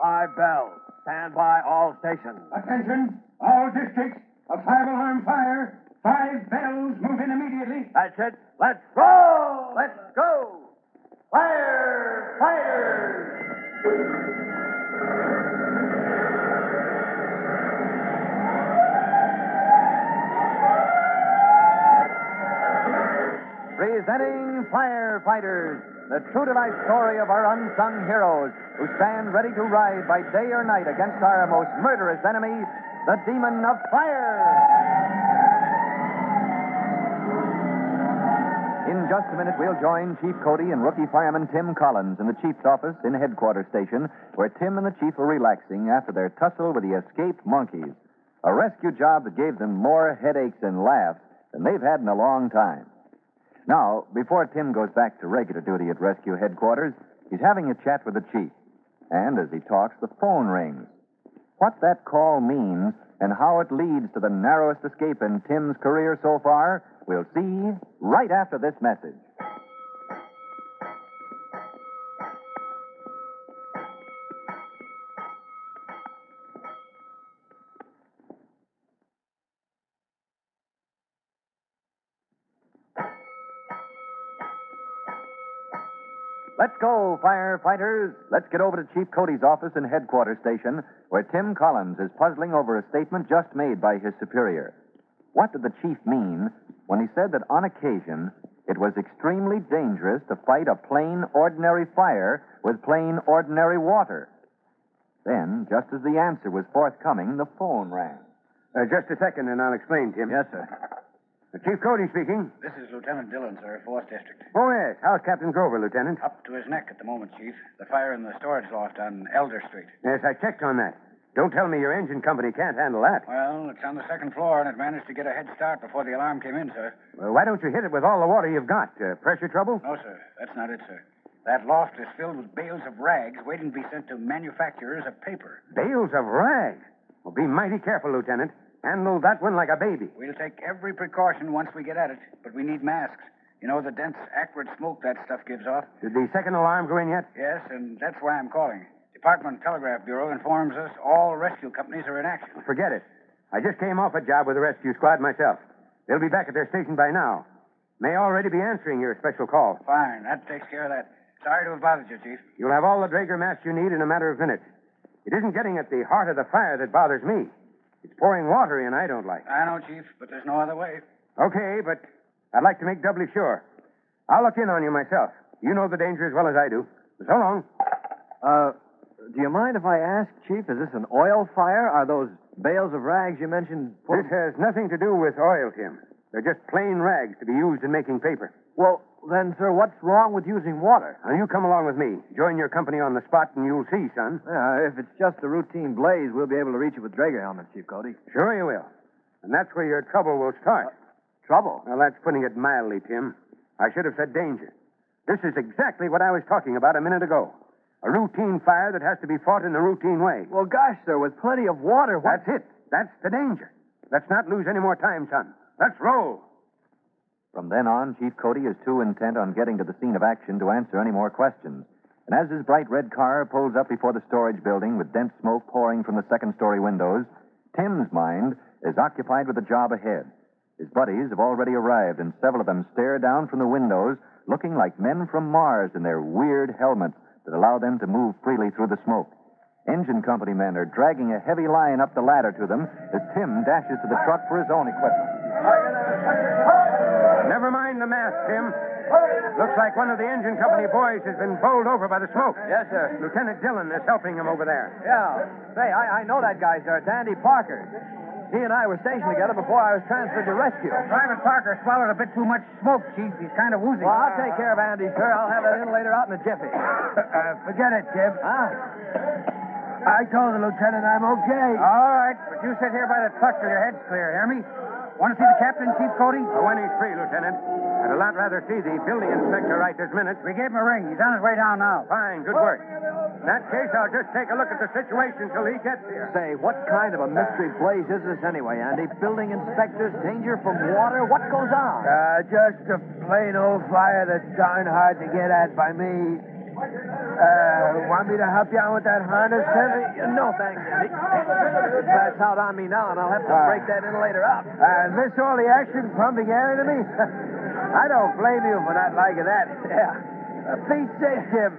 Five bells. Stand by all stations. Attention, all districts. A five-alarm fire. Five bells. Move in immediately. That's it. Let's roll. Let's go. Fire! Fire! Presenting Firefighters, the true to life story of our unsung heroes who stand ready to ride by day or night against our most murderous enemy, the demon of fire. In just a minute, we'll join Chief Cody and rookie fireman Tim Collins in the chief's office in headquarters station, where Tim and the chief are relaxing after their tussle with the escaped monkeys. A rescue job that gave them more headaches and laughs than they've had in a long time. Now, before Tim goes back to regular duty at rescue headquarters, he's having a chat with the chief. And as he talks, the phone rings. What that call means and how it leads to the narrowest escape in Tim's career so far, we'll see right after this message. Let's go, firefighters. Let's get over to Chief Cody's office in headquarters station, where Tim Collins is puzzling over a statement just made by his superior. What did the chief mean when he said that on occasion it was extremely dangerous to fight a plain, ordinary fire with plain, ordinary water? Then, just as the answer was forthcoming, the phone rang. Uh, just a second, and I'll explain, Tim. Yes, sir. Uh, Chief Cody speaking. This is Lieutenant Dillon, sir, 4th District. Oh, yes. How's Captain Grover, Lieutenant? Up to his neck at the moment, Chief. The fire in the storage loft on Elder Street. Yes, I checked on that. Don't tell me your engine company can't handle that. Well, it's on the second floor, and it managed to get a head start before the alarm came in, sir. Well, why don't you hit it with all the water you've got? Uh, pressure trouble? No, sir. That's not it, sir. That loft is filled with bales of rags waiting to be sent to manufacturers of paper. Bales of rags. Well, be mighty careful, Lieutenant. Handle that one like a baby. We'll take every precaution once we get at it, but we need masks. You know the dense, acrid smoke that stuff gives off? Did the second alarm go in yet? Yes, and that's why I'm calling. Department Telegraph Bureau informs us all rescue companies are in action. Forget it. I just came off a job with the rescue squad myself. They'll be back at their station by now. May already be answering your special call. Fine, that takes care of that. Sorry to have bothered you, Chief. You'll have all the Drager masks you need in a matter of minutes. It isn't getting at the heart of the fire that bothers me. It's pouring water in I don't like. I know, Chief, but there's no other way. Okay, but I'd like to make doubly sure. I'll look in on you myself. You know the danger as well as I do. So long. Uh, do you mind if I ask, Chief, is this an oil fire? Are those bales of rags you mentioned full This has nothing to do with oil, Tim. They're just plain rags to be used in making paper. Well, then, sir, what's wrong with using water? Now, you come along with me. Join your company on the spot, and you'll see, son. Yeah, if it's just a routine blaze, we'll be able to reach it with Drager helmets, Chief Cody. Sure you will. And that's where your trouble will start. Trouble? Well, that's putting it mildly, Tim. I should have said danger. This is exactly what I was talking about a minute ago. A routine fire that has to be fought in the routine way. Well, gosh, sir, with plenty of water, what? That's it. That's the danger. Let's not lose any more time, son. Let's roll. From then on, Chief Cody is too intent on getting to the scene of action to answer any more questions. And as his bright red car pulls up before the storage building with dense smoke pouring from the second story windows, Tim's mind is occupied with the job ahead. His buddies have already arrived, and several of them stare down from the windows, looking like men from Mars in their weird helmets that allow them to move freely through the smoke. Engine company men are dragging a heavy line up the ladder to them as Tim dashes to the truck for his own equipment. The mask, Tim. Looks like one of the engine company boys has been bowled over by the smoke. Yes, sir. Lieutenant Dillon is helping him over there. Yeah. Say, I, I know that guy, sir. It's Andy Parker. He and I were stationed together before I was transferred to rescue. Private Parker swallowed a bit too much smoke, Chief. He's kind of woozy. Well, I'll take care of Andy, sir. I'll have that in later out in a jiffy. Uh, forget it, Jim. Huh? I told the lieutenant I'm okay. All right, but you sit here by the truck till your head's clear, hear me? Want to see the captain, Chief Cody? Oh, when he's free, Lieutenant. I'd a lot rather see the building inspector right this minute. We gave him a ring. He's on his way down now. Fine, good work. In that case, I'll just take a look at the situation till he gets here. Say, what kind of a mystery blaze is this anyway, Andy? Building inspectors, danger from water? What goes on? Uh, just a plain old fire that's darn hard to get at by me. Uh, want me to help you out with that harness, Tim? No, thanks, Andy. Pass out on me now, and I'll have to Ah. break that in later up. Uh, miss all the action pumping air into me? I don't blame you for not liking that. Yeah. Uh, Pete's sake, Tim.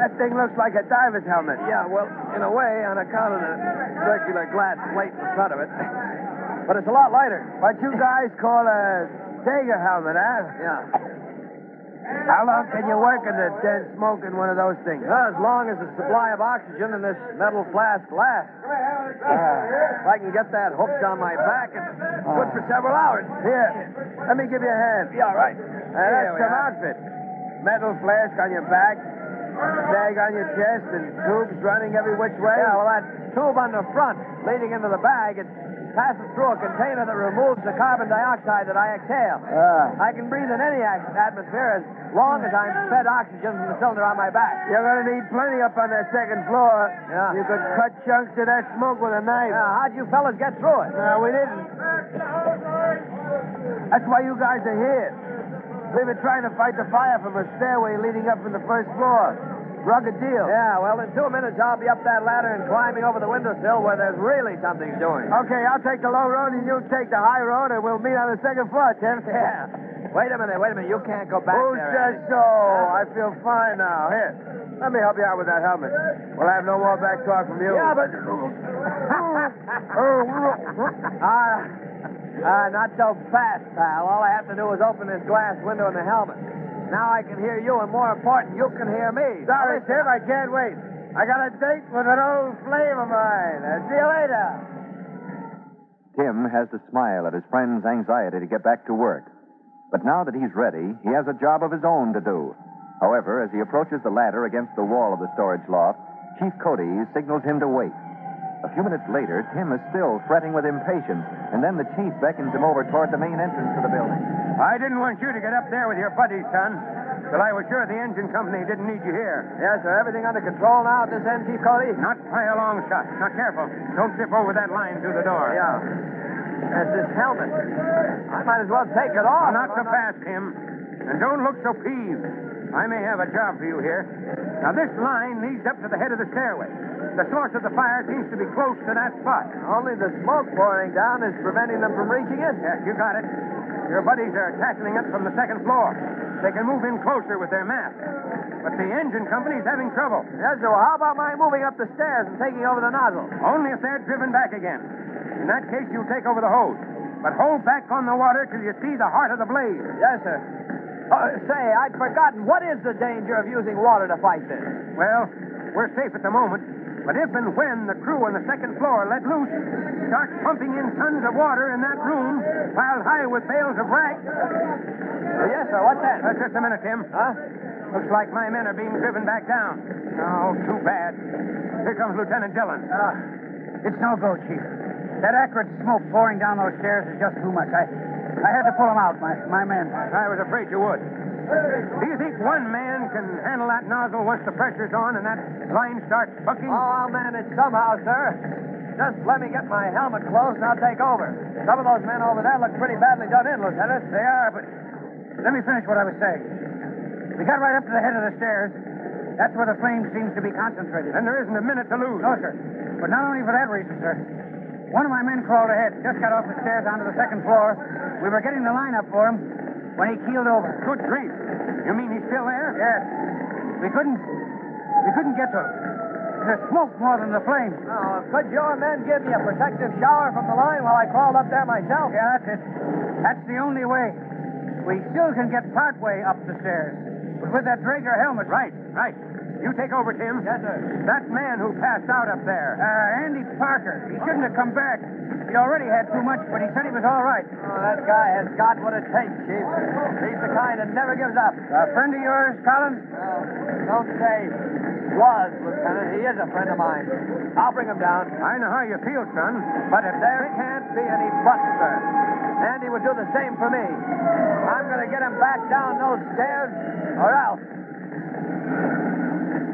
That thing looks like a diver's helmet. Yeah, well, in a way, on account of the circular glass plate in front of it. But it's a lot lighter. What you guys call a Drager helmet, huh? Yeah. How long can you work in the dense smoke in one of those things? Well, as long as the supply of oxygen in this metal flask lasts. If I can get that hooked on my back, it's good for several hours. Here, let me give you a hand. Yeah, right. Uh, that's some outfit. Metal flask on your back, bag on your chest, and tubes running every which way. Yeah, well, that tube on the front leading into the bag, it passes through a container that removes the carbon dioxide that I exhale. Ah. I can breathe in any atmosphere as long as I'm fed oxygen from the cylinder on my back. You're going to need plenty up on that second floor. Yeah. You could cut chunks of that smoke with a knife. Yeah, how'd you fellas get through it? No, we didn't. That's why you guys are here. We've been trying to fight the fire from a stairway leading up from the first floor. Rugged deal. Yeah, well, in two minutes I'll be up that ladder and climbing over the windowsill where there's really something doing. Okay, I'll take the low road and you take the high road, and we'll meet on the second floor, Tim. Yeah. Wait a minute, wait a minute. You can't go back Who there. says Andy. so? I feel fine now. Here, let me help you out with that helmet. We'll have no more back talk from you. Yeah, but. Ah, ah, not so fast, pal. All I have to do is open this glass window in the helmet. Now I can hear you, and more important, you can hear me. Sorry, Now, Tim, I can't wait. I got a date with an old flame of mine. Uh, see you later. Tim has to smile at his friend's anxiety to get back to work. But now that he's ready, he has a job of his own to do. However, as he approaches the ladder against the wall of the storage loft, Chief Cody signals him to wait. A few minutes later, Tim is still fretting with impatience, and then the chief beckons him over toward the main entrance to the building. I didn't want you to get up there with your buddies, son, till I was sure the engine company didn't need you here. Yes, sir. Everything under control now at this end, Chief Cody? Not by a long shot. Now, careful. Don't trip over that line through the door. Yeah. That's this helmet. I might as well take it off. Not so fast, Tim. And don't look so peeved. I may have a job for you here. Now, this line leads up to the head of the stairway. The source of the fire seems to be close to that spot. Only the smoke pouring down is preventing them from reaching it. Yes, you got it. Your buddies are tackling it from the second floor. They can move in closer with their mask. But the engine company's having trouble. Yes, sir. Well, how about my moving up the stairs and taking over the nozzle? Only if they're driven back again. In that case, you'll take over the hose. But hold back on the water till you see the heart of the blaze. Yes, sir. Uh, say, I'd forgotten. What is the danger of using water to fight this? Well, we're safe at the moment. But if and when the crew on the second floor let loose, start pumping in tons of water in that room, piled high with bales of rags. Uh, yes, sir. What's that? Uh, just a minute, Tim. Huh? Looks like my men are being driven back down. Oh, too bad. Here comes Lieutenant Dillon. Uh, it's no go, Chief. That acrid smoke pouring down those stairs is just too much. I, I had to pull them out, my, my men. I was afraid you would. Do you think one man can handle that nozzle once the pressure's on and that line starts bucking? Oh, I'll manage somehow, sir. Just let me get my helmet closed and I'll take over. Some of those men over there look pretty badly done in, Lieutenant. They are, but let me finish what I was saying. We got right up to the head of the stairs. That's where the flame seems to be concentrated. And there isn't a minute to lose. No, sir. But not only for that reason, sir. One of my men crawled ahead, just got off the stairs onto the second floor. We were getting the line up for him when he keeled over. Good grief. You mean he's still there? Yes. We couldn't. We couldn't get to him. The smoke more than the flame. Oh, could your men give me a protective shower from the line while I crawled up there myself? Yeah, that's it. That's the only way. We still can get part way up the stairs. But with that Drager helmet. Right, right. You take over, Tim. Yes, sir. That man who passed out up there. Uh, Andy Parker. He shouldn't have come back. He already had too much, but he said he was all right. Oh, that guy has got what it takes, Chief. He's the kind that never gives up. A friend of yours, Collins? Well, don't say was, Lieutenant. He is a friend of mine. I'll bring him down. I know how you feel, son. But if there can't be any buts, sir, Andy would do the same for me. I'm going to get him back down those stairs, or else.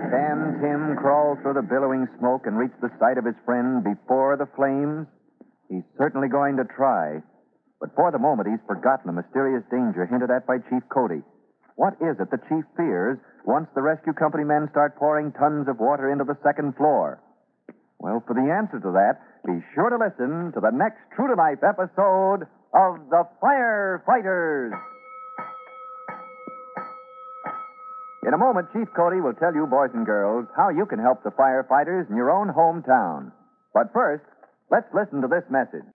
Can Tim crawl through the billowing smoke and reach the side of his friend before the flames? He's certainly going to try. But for the moment, he's forgotten the mysterious danger hinted at by Chief Cody. What is it the chief fears once the rescue company men start pouring tons of water into the second floor? Well, for the answer to that, be sure to listen to the next True to Life episode of The Firefighters. In a moment, Chief Cody will tell you, boys and girls, how you can help the firefighters in your own hometown. But first, let's listen to this message.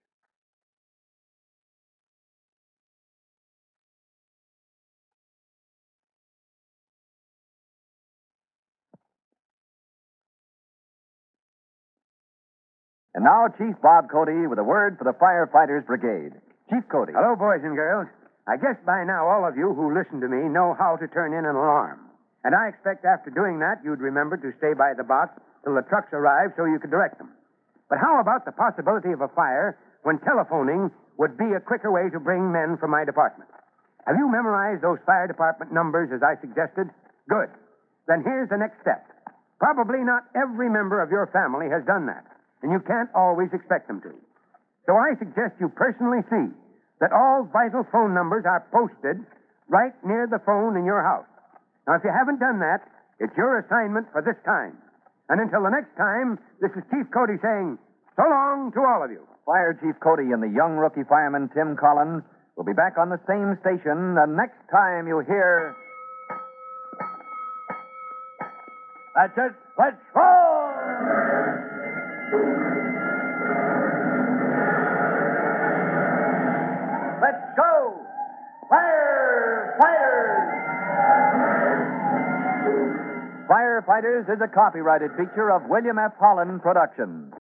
And now, Chief Bob Cody with a word for the Firefighters Brigade. Chief Cody. Hello, boys and girls. I guess by now all of you who listen to me know how to turn in an alarm. And I expect after doing that, you'd remember to stay by the box till the trucks arrive so you could direct them. But how about the possibility of a fire when telephoning would be a quicker way to bring men from my department? Have you memorized those fire department numbers as I suggested? Good. Then here's the next step. Probably not every member of your family has done that, and you can't always expect them to. So I suggest you personally see that all vital phone numbers are posted right near the phone in your house. Now, if you haven't done that, it's your assignment for this time. And until the next time, this is Chief Cody saying so long to all of you. Fire Chief Cody and the young rookie fireman Tim Collins will be back on the same station the next time you hear. That's it. Let's roar! Let's go! Firefighters! Firefighters is a copyrighted feature of William F. Holland Productions.